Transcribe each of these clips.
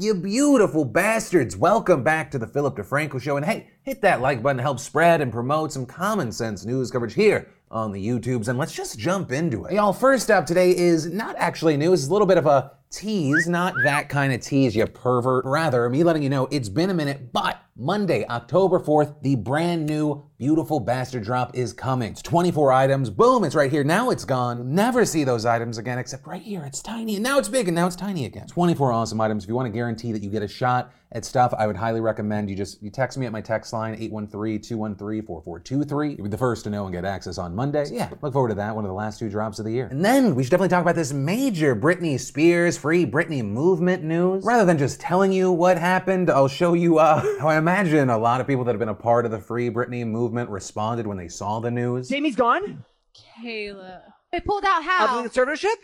you beautiful bastards? Welcome back to the Philip DeFranco Show. And hey, hit that like button to help spread and promote some common sense news coverage here on the YouTubes. And let's just jump into it. Y'all, first up today is not actually news, it's a little bit of a tease, not that kind of tease, you pervert. Rather, me letting you know it's been a minute, but Monday, October 4th, the brand new Beautiful Bastard drop is coming. It's 24 items. Boom, it's right here. Now it's gone. Never see those items again, except right here. It's tiny, and now it's big, and now it's tiny again. 24 awesome items. If you want to guarantee that you get a shot at stuff, I would highly recommend you just you text me at my text line 813-213-4423. You'll be the first to know and get access on Monday. So yeah, look forward to that. One of the last two drops of the year. And then we should definitely talk about this major Britney Spears free Britney movement news. Rather than just telling you what happened, I'll show you uh, how I imagine a lot of people that have been a part of the free Britney movement responded when they saw the news. Jamie's gone. Kayla. They pulled out Out how? of the conservatorship.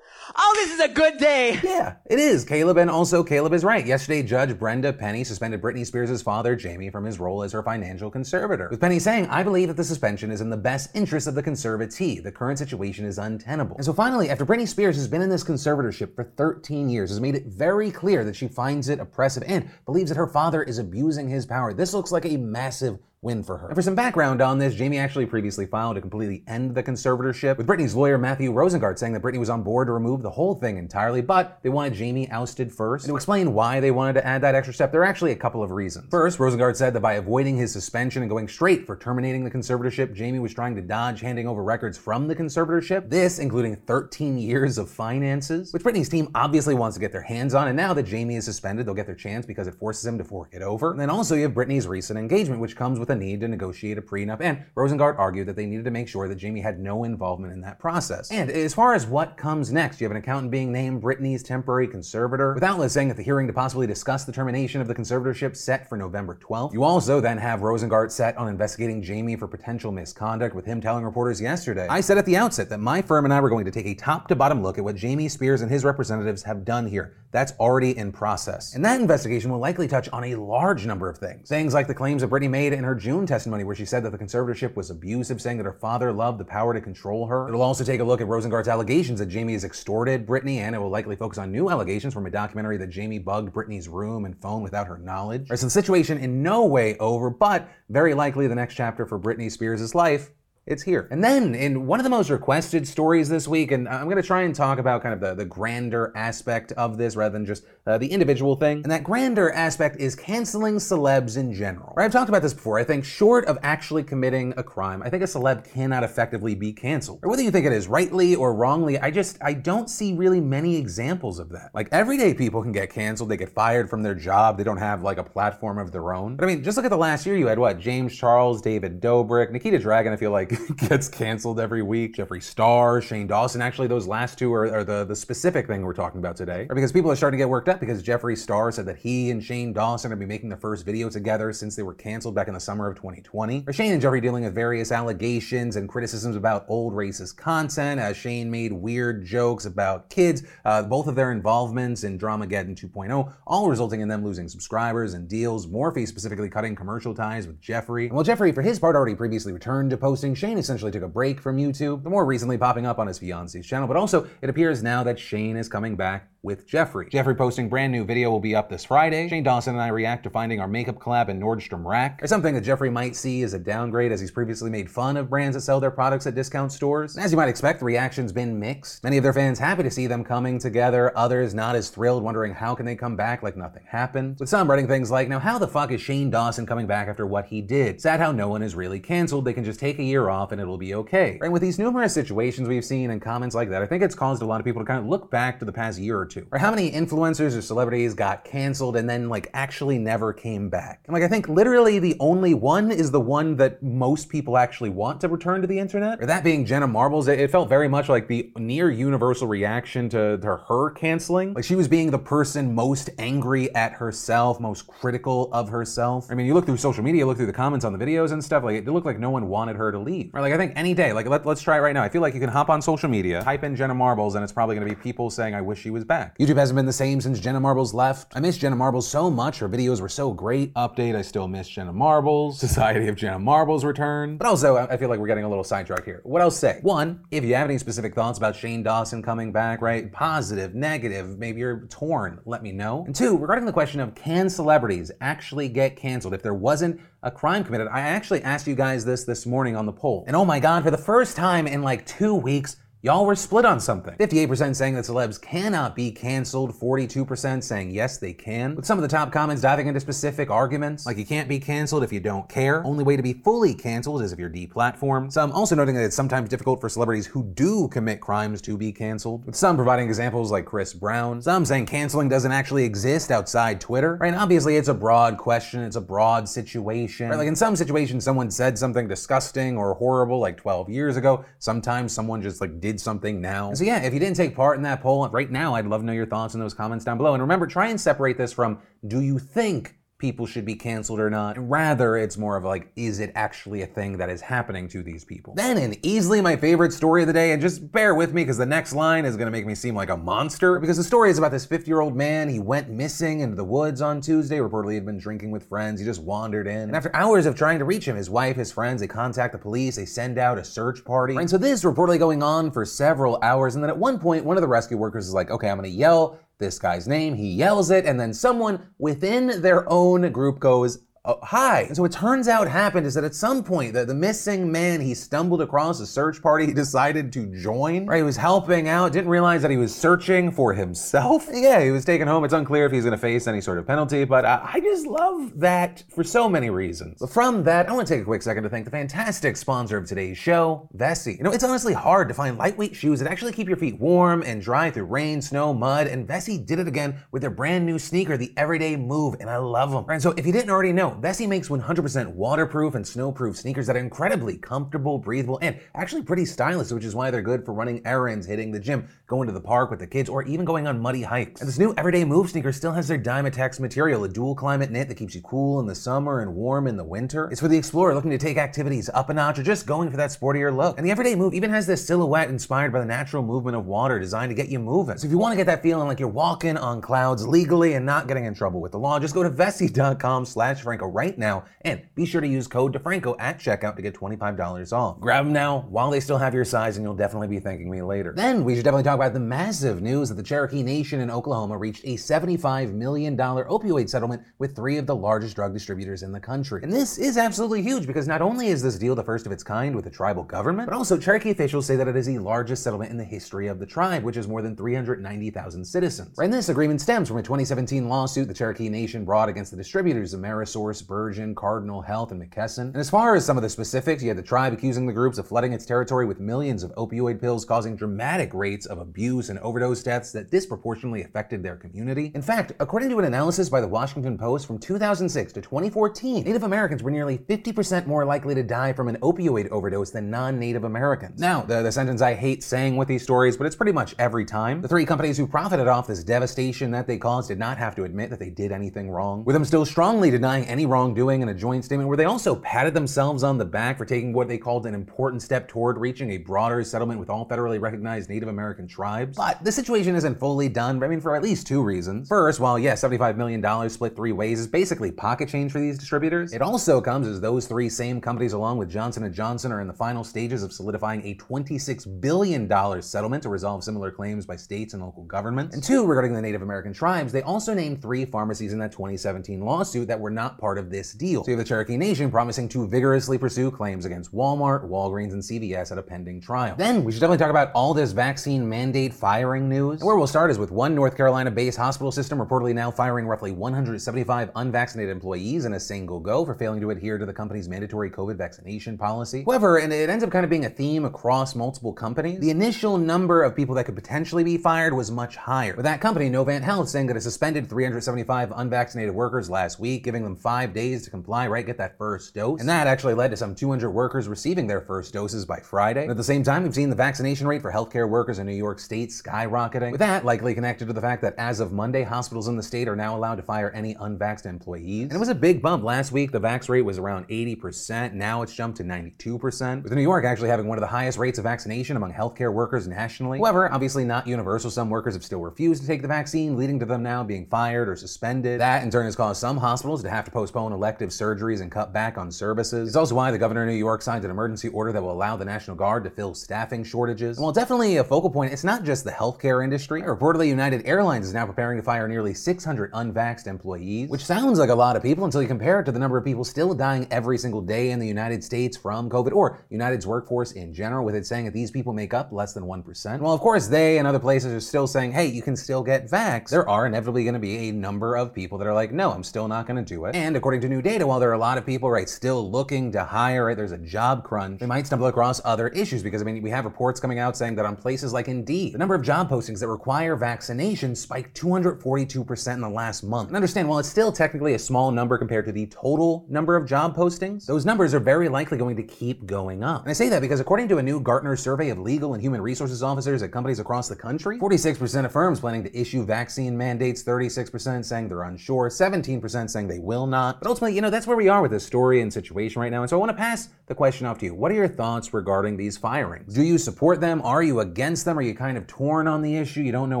Oh, this is a good day. Yeah, it is. Caleb, and also Caleb is right. Yesterday, Judge Brenda Penny suspended Britney Spears' father, Jamie, from his role as her financial conservator. With Penny saying, I believe that the suspension is in the best interest of the conservatee. The current situation is untenable. And so finally, after Britney Spears has been in this conservatorship for 13 years, has made it very clear that she finds it oppressive and believes that her father is abusing his power, this looks like a massive win for her. And for some background on this, Jamie actually previously filed to completely end the conservatorship, with Britney's lawyer Matthew Rosengart saying that Britney was on board to remove the whole thing entirely, but they wanted Jamie ousted first. And to explain why they wanted to add that extra step, there are actually a couple of reasons. First, Rosengart said that by avoiding his suspension and going straight for terminating the conservatorship, Jamie was trying to dodge handing over records from the conservatorship, this including 13 years of finances, which Britney's team obviously wants to get their hands on, and now that Jamie is suspended, they'll get their chance because it forces him to fork it over. And then also you have Britney's recent engagement, which comes with a need to negotiate a prenup, and Rosengart argued that they needed to make sure that Jamie had no involvement in that process. And as far as what comes next, you have an accountant being named Britney's temporary conservator, with outlets saying that the hearing to possibly discuss the termination of the conservatorship set for November 12th. You also then have Rosengart set on investigating Jamie for potential misconduct, with him telling reporters yesterday, I said at the outset that my firm and I were going to take a top to bottom look at what Jamie Spears and his representatives have done here. That's already in process. And that investigation will likely touch on a large number of things. Things like the claims that Britney made in her June testimony, where she said that the conservatorship was abusive, saying that her father loved the power to control her. It'll also take a look at Rosengart's allegations that Jamie has extorted Britney, and it will likely focus on new allegations from a documentary that Jamie bugged Britney's room and phone without her knowledge. Right, so the situation in no way over, but very likely the next chapter for Britney Spears' life it's here. And then, in one of the most requested stories this week, and I'm going to try and talk about kind of the, the grander aspect of this rather than just uh, the individual thing. And that grander aspect is canceling celebs in general. Right, I've talked about this before. I think, short of actually committing a crime, I think a celeb cannot effectively be canceled. Or whether you think it is rightly or wrongly, I just, I don't see really many examples of that. Like, everyday people can get canceled, they get fired from their job, they don't have like a platform of their own. But I mean, just look at the last year you had what? James Charles, David Dobrik, Nikita Dragun, I feel like gets canceled every week. Jeffree Star, Shane Dawson. Actually, those last two are, are, the, the specific thing we're talking about today. Or because people are starting to get worked up because Jeffree Star said that he and Shane Dawson are be making the first video together since they were canceled back in the summer of 2020. Or Shane and Jeffree dealing with various allegations and criticisms about old racist content as Shane made weird jokes about kids. Uh, both of their involvements in Dramageddon 2.0, all resulting in them losing subscribers and deals. Morphe specifically cutting commercial ties with Jeffree. And while Jeffree, for his part, already previously returned to posting, Shane essentially took a break from YouTube, more recently popping up on his fiance's channel. But also, it appears now that Shane is coming back with Jeffree. Jeffree posting brand new video will be up this Friday. Shane Dawson and I react to finding our makeup collab in Nordstrom Rack. Or something that Jeffree might see as a downgrade as he's previously made fun of brands that sell their products at discount stores. And as you might expect, the reaction's been mixed. Many of their fans happy to see them coming together, others not as thrilled, wondering how can they come back like nothing happened. With some writing things like, now how the fuck is Shane Dawson coming back after what he did? Sad how no one is really canceled, they can just take a year off and it'll be okay. And with these numerous situations we've seen and comments like that, I think it's caused a lot of people to kind of look back to the past year or two. Or how many influencers or celebrities got canceled and then like actually never came back. And like I think literally the only one is the one that most people actually want to return to the internet. Or that being Jenna Marbles, it, it felt very much like the near universal reaction to, to her canceling. Like she was being the person most angry at herself, most critical of herself. I mean, you look through social media, look through the comments on the videos and stuff, like it looked like no one wanted her to leave. Or like I think any day, like let, let's try it right now. I feel like you can hop on social media, type in Jenna Marbles, and it's probably gonna be people saying, I wish she was back. Back. YouTube hasn't been the same since Jenna Marbles left. I miss Jenna Marbles so much. Her videos were so great. Update, I still miss Jenna Marbles. Society of Jenna Marbles returned. But also, I feel like we're getting a little sidetracked here. What else say? One, if you have any specific thoughts about Shane Dawson coming back, right? Positive, negative, maybe you're torn, let me know. And two, regarding the question of can celebrities actually get canceled if there wasn't a crime committed, I actually asked you guys this this morning on the poll. And oh my god, for the first time in like two weeks, Y'all were split on something. 58% saying that celebs cannot be canceled, 42% saying yes, they can. With some of the top comments diving into specific arguments, like you can't be canceled if you don't care. Only way to be fully canceled is if you're deplatformed. Some also noting that it's sometimes difficult for celebrities who do commit crimes to be canceled. With some providing examples like Chris Brown. Some saying canceling doesn't actually exist outside Twitter. Right? And obviously, it's a broad question, it's a broad situation. Right? Like in some situations, someone said something disgusting or horrible like 12 years ago. Sometimes someone just like did something now. So yeah, if you didn't take part in that poll right now, I'd love to know your thoughts in those comments down below. And remember, try and separate this from do you think people should be canceled or not. Rather, it's more of like, is it actually a thing that is happening to these people? Then, and easily my favorite story of the day, and just bear with me because the next line is gonna make me seem like a monster. Because the story is about this 50 year old man. He went missing into the woods on Tuesday. Reportedly, had been drinking with friends. He just wandered in. And after hours of trying to reach him, his wife, his friends, they contact the police. They send out a search party. And so this is reportedly going on for several hours. And then at one point, one of the rescue workers is like, okay, I'm gonna yell this guy's name. He yells it, and then someone within their own group goes, oh, hi. And so it turns out happened is that at some point the, the missing man he stumbled across a search party he decided to join. Right, he was helping out, didn't realize that he was searching for himself. Yeah, he was taken home. It's unclear if he's going to face any sort of penalty, but uh, I just love that for so many reasons. But from that, I want to take a quick second to thank the fantastic sponsor of today's show, Vessi. You know, it's honestly hard to find lightweight shoes that actually keep your feet warm and dry through rain, snow, mud, and Vessi did it again with their brand new sneaker, the Everyday Move, and I love them. Right, so if you didn't already know, Vessi makes 100% waterproof and snowproof sneakers that are incredibly comfortable, breathable, and actually pretty stylish, which is why they're good for running errands, hitting the gym, going to the park with the kids, or even going on muddy hikes. And this new Everyday Move sneaker still has their Dymatex material, a dual climate knit that keeps you cool in the summer and warm in the winter. It's for the explorer looking to take activities up a notch or just going for that sportier look. And the Everyday Move even has this silhouette inspired by the natural movement of water designed to get you moving. So if you want to get that feeling like you're walking on clouds legally and not getting in trouble with the law, just go to vessi.com slash Franco right now and be sure to use code DeFranco at checkout to get $25 off. Grab them now while they still have your size and you'll definitely be thanking me later. Then we should definitely talk about the massive news that the Cherokee Nation in Oklahoma reached a $75 million opioid settlement with three of the largest drug distributors in the country. And this is absolutely huge because not only is this deal the first of its kind with a tribal government, but also Cherokee officials say that it is the largest settlement in the history of the tribe, which is more than 390,000 citizens. And this agreement stems from a 2017 lawsuit the Cherokee Nation brought against the distributors Amerisource, Bergen, Cardinal Health, and McKesson. And as far as some of the specifics, you had the tribe accusing the groups of flooding its territory with millions of opioid pills, causing dramatic rates of abuse and overdose deaths that disproportionately affected their community. In fact, according to an analysis by the Washington Post from 2006 to 2014, Native Americans were nearly 50% more likely to die from an opioid overdose than non-Native Americans. Now, the, the sentence I hate saying with these stories, but it's pretty much every time. The three companies who profited off this devastation that they caused did not have to admit that they did anything wrong, with them still strongly denying any wrongdoing in a joint statement where they also patted themselves on the back for taking what they called an important step toward reaching a broader settlement with all federally recognized Native American tribes. But the situation isn't fully done, I mean, for at least two reasons. First, while yes, $75 million split three ways is basically pocket change for these distributors, it also comes as those three same companies along with Johnson & Johnson are in the final stages of solidifying a $26 billion settlement to resolve similar claims by states and local governments. And two, regarding the Native American tribes, they also named three pharmacies in that 2017 lawsuit that were not part of this deal. So you have the Cherokee Nation promising to vigorously pursue claims against Walmart, Walgreens, and CVS at a pending trial. Then we should definitely talk about all this vaccine mandate firing news. And where we'll start is with one North Carolina based hospital system reportedly now firing roughly 175 unvaccinated employees in a single go for failing to adhere to the company's mandatory COVID vaccination policy. However, and it ends up kind of being a theme across multiple companies, the initial number of people that could potentially be fired was much higher. With that company, Novant Health, saying that it suspended 375 unvaccinated workers last week, giving them five days to comply, right? Get that first dose. And that actually led to some 200 workers receiving their first doses by Friday. And at the same time, we've seen the vaccination rate for healthcare workers in New York State skyrocketing. With that likely connected to the fact that as of Monday, hospitals in the state are now allowed to fire any unvaxxed employees. And it was a big bump. Last week, the vax rate was around 80%. Now it's jumped to 92%. With New York actually having one of the highest rates of vaccination among healthcare workers nationally. However, obviously not universal. Some workers have still refused to take the vaccine, leading to them now being fired or suspended. That in turn has caused some hospitals to have to postpone elective surgeries and cut back on services. It's also why the governor of New York signed an emergency order that will allow the National Guard to fill staffing shortages. And while definitely a focal point, it's not just the healthcare industry. Reportedly, United Airlines is now preparing to fire nearly 600 unvaxxed employees, which sounds like a lot of people until you compare it to the number of people still dying every single day in the United States from COVID or United's workforce in general, with it saying that these people make up less than 1%. Well, of course, they and other places are still saying, hey, you can still get vax. There are inevitably going to be a number of people that are like, no, I'm still not going to do it. And according to new data, while there are a lot of people, right, still looking to hire, right, there's a job crunch, they might stumble across other issues because, I mean, we have reports coming out saying that on places like Indeed, the number of job postings that require vaccination spiked 242% in the last month. And understand, while it's still technically a small number compared to the total number of job postings, those numbers are very likely going to keep going up. And I say that because according to a new Gartner survey of legal and human resources officers at companies across the country, 46% of firms planning to issue vaccine mandates, 36% saying they're unsure, 17% saying they will not. Uh, but ultimately, you know, that's where we are with this story and situation right now. And so I want to pass the question off to you. What are your thoughts regarding these firings? Do you support them? Are you against them? Are you kind of torn on the issue? You don't know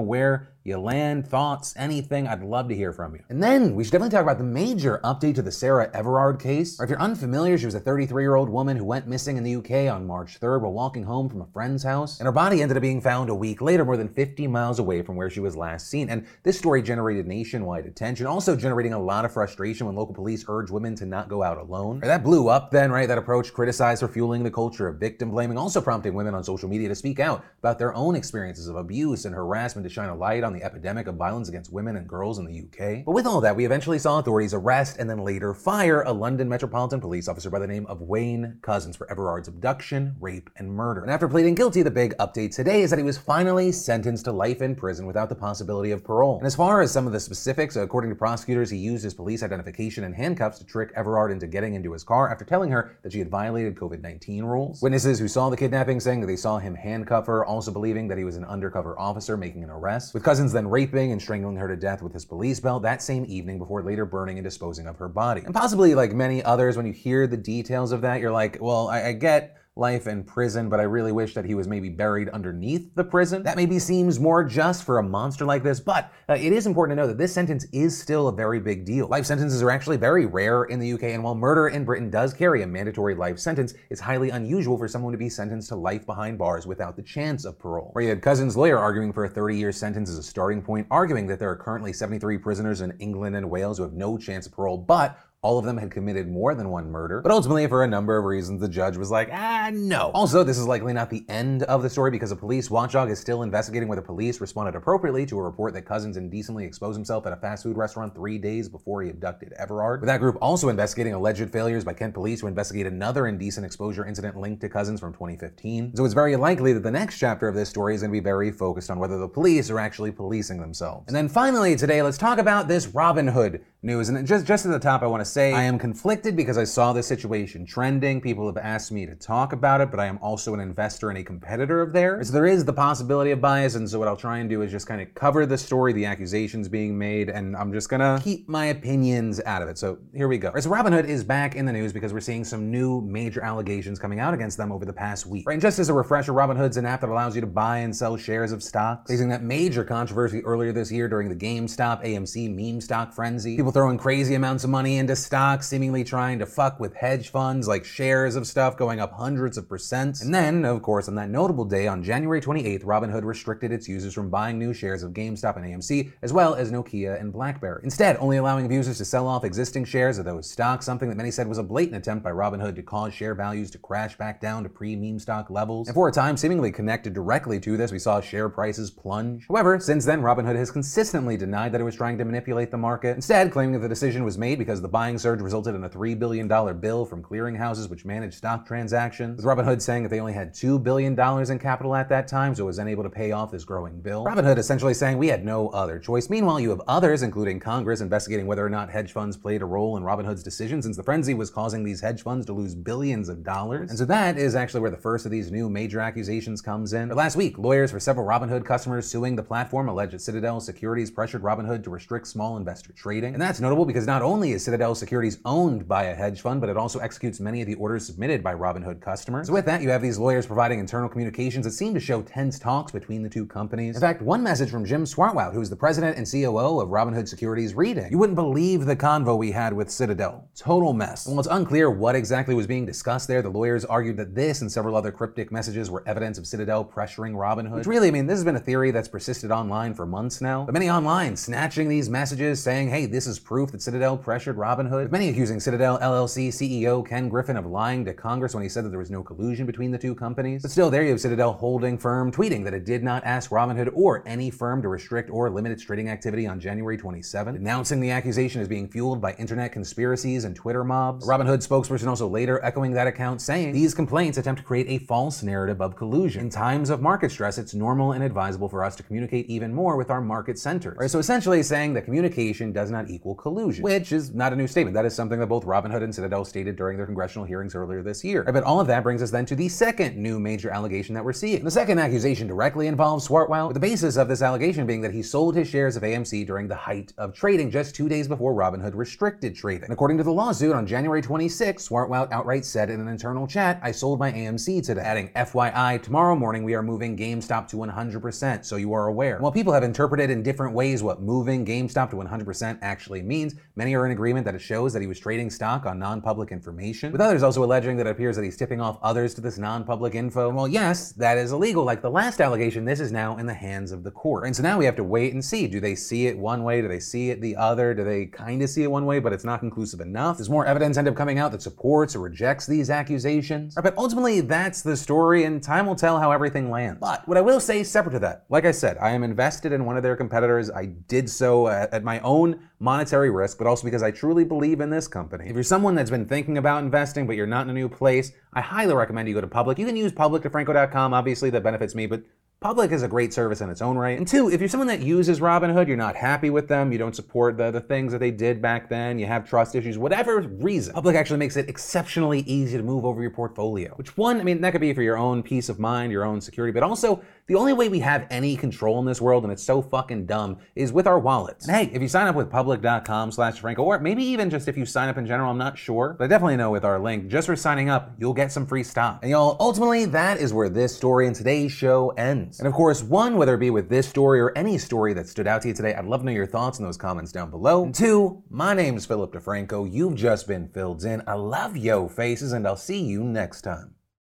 where you land, thoughts, anything, I'd love to hear from you. And then we should definitely talk about the major update to the Sarah Everard case. Or if you're unfamiliar, she was a 33 year old woman who went missing in the UK on March 3rd while walking home from a friend's house. And her body ended up being found a week later, more than 50 miles away from where she was last seen. And this story generated nationwide attention, also generating a lot of frustration when local police urged women to not go out alone. That blew up then, right? That approach criticized for fueling the culture of victim blaming, also prompting women on social media to speak out about their own experiences of abuse and harassment to shine a light on the epidemic of violence against women and girls in the UK. But with all that, we eventually saw authorities arrest and then later fire a London Metropolitan Police officer by the name of Wayne Couzens for Everard's abduction, rape, and murder. And after pleading guilty, the big update today is that he was finally sentenced to life in prison without the possibility of parole. And as far as some of the specifics, according to prosecutors, he used his police identification and handcuffs to trick Everard into getting into his car after telling her that she had violated COVID 19 rules. Witnesses who saw the kidnapping saying that they saw him handcuff her, also believing that he was an undercover officer making an arrest, with Couzens then raping and strangling her to death with his police belt that same evening before later burning and disposing of her body. And possibly like many others, when you hear the details of that, you're like, well, I, I get life in prison, but I really wish that he was maybe buried underneath the prison. That maybe seems more just for a monster like this, but uh, it is important to know that this sentence is still a very big deal. Life sentences are actually very rare in the UK, and while murder in Britain does carry a mandatory life sentence, it's highly unusual for someone to be sentenced to life behind bars without the chance of parole. Where you had Couzens's lawyer arguing for a 30 year sentence as a starting point, arguing that there are currently 73 prisoners in England and Wales who have no chance of parole, but all of them had committed more than one murder, but ultimately, for a number of reasons, the judge was like, ah, no. Also, this is likely not the end of the story because a police watchdog is still investigating whether police responded appropriately to a report that Couzens indecently exposed himself at a fast food restaurant three days before he abducted Everard. With that group also investigating alleged failures by Kent police to investigate another indecent exposure incident linked to Couzens from 2015. So it's very likely that the next chapter of this story is going to be very focused on whether the police are actually policing themselves. And then finally, today, let's talk about this Robinhood news. And just, just at the top, I want to say I am conflicted because I saw this situation trending. People have asked me to talk about it, but I am also an investor and a competitor of theirs. So there is the possibility of bias. And so what I'll try and do is just kind of cover the story, the accusations being made, and I'm just going to keep my opinions out of it. So here we go. Right, so Robinhood is back in the news because we're seeing some new major allegations coming out against them over the past week. Right, and just as a refresher, Robinhood's an app that allows you to buy and sell shares of stocks. Facing that major controversy earlier this year during the GameStop AMC meme stock frenzy. People throwing crazy amounts of money into stocks, seemingly trying to fuck with hedge funds like shares of stuff going up hundreds of percent. And then, of course, on that notable day, on January 28th, Robinhood restricted its users from buying new shares of GameStop and AMC, as well as Nokia and BlackBerry. Instead, only allowing users to sell off existing shares of those stocks, something that many said was a blatant attempt by Robinhood to cause share values to crash back down to pre-meme stock levels. And for a time, seemingly connected directly to this, we saw share prices plunge. However, since then, Robinhood has consistently denied that it was trying to manipulate the market, instead claiming that the decision was made because the buying surge resulted in a $3 billion bill from clearinghouses which manage stock transactions. With Robinhood saying that they only had $2 billion in capital at that time, so was unable to pay off this growing bill. Robinhood essentially saying we had no other choice. Meanwhile, you have others, including Congress, investigating whether or not hedge funds played a role in Robinhood's decision since the frenzy was causing these hedge funds to lose billions of dollars. And so that is actually where the first of these new major accusations comes in. But last week, lawyers for several Robinhood customers suing the platform alleged Citadel Securities pressured Robinhood to restrict small investor trading. And that's notable because not only is Citadel Securities owned by a hedge fund, but it also executes many of the orders submitted by Robinhood customers. So with that, you have these lawyers providing internal communications that seem to show tense talks between the two companies. In fact, one message from Jim Swartwout, who is the president and COO of Robinhood Securities, reading, You wouldn't believe the convo we had with Citadel. Total mess. And while it's unclear what exactly was being discussed there, the lawyers argued that this and several other cryptic messages were evidence of Citadel pressuring Robinhood. Which really, I mean, this has been a theory that's persisted online for months now. But many online snatching these messages saying, hey, this is proof that Citadel pressured Robinhood. With many accusing Citadel LLC CEO Ken Griffin of lying to Congress when he said that there was no collusion between the two companies. But still, there you have Citadel holding firm, tweeting that it did not ask Robinhood or any firm to restrict or limit its trading activity on January 27, announcing the accusation as being fueled by internet conspiracies and Twitter mobs. A Robinhood spokesperson also later echoing that account, saying these complaints attempt to create a false narrative of collusion. In times of market stress, it's normal and advisable for us to communicate even more with our market centers. Right, so essentially saying that communication does not equal collusion, which is not a new statement. That is something that both Robinhood and Citadel stated during their congressional hearings earlier this year. But all of that brings us then to the second new major allegation that we're seeing. The second accusation directly involves Swartwout, with the basis of this allegation being that he sold his shares of AMC during the height of trading just two days before Robinhood restricted trading. And according to the lawsuit, on January 26, Swartwout outright said in an internal chat, I sold my AMC today, adding, FYI, tomorrow morning we are moving GameStop to 100%, so you are aware. While people have interpreted in different ways what moving GameStop to 100% actually means, many are in agreement that it shows that he was trading stock on non-public information, with others also alleging that it appears that he's tipping off others to this non-public info. And well, yes, that is illegal. Like the last allegation, this is now in the hands of the court. And so now we have to wait and see. Do they see it one way? Do they see it the other? Do they kind of see it one way, but it's not conclusive enough? Does more evidence end up coming out that supports or rejects these accusations? Right, but ultimately, that's the story, and time will tell how everything lands. But what I will say, separate to that, like I said, I am invested in one of their competitors. I did so at my own monetary risk, but also because I truly believe in this company. If you're someone that's been thinking about investing, but you're not in a new place, I highly recommend you go to Public. You can use public to Franco.com, obviously, that benefits me, but Public is a great service in its own right. And two, if you're someone that uses Robinhood, you're not happy with them, you don't support the, the things that they did back then, you have trust issues, whatever reason, Public actually makes it exceptionally easy to move over your portfolio. Which one, I mean, that could be for your own peace of mind, your own security, but also the only way we have any control in this world, and it's so fucking dumb, is with our wallets. And hey, if you sign up with public.com slash Franco, or maybe even just if you sign up in general, I'm not sure, but I definitely know with our link, just for signing up, you'll get some free stock. And y'all, ultimately, that is where this story and today's show ends. And of course, one, whether it be with this story or any story that stood out to you today, I'd love to know your thoughts in those comments down below. And two, my name's Philip DeFranco. You've just been filled in. I love yo faces, and I'll see you next time.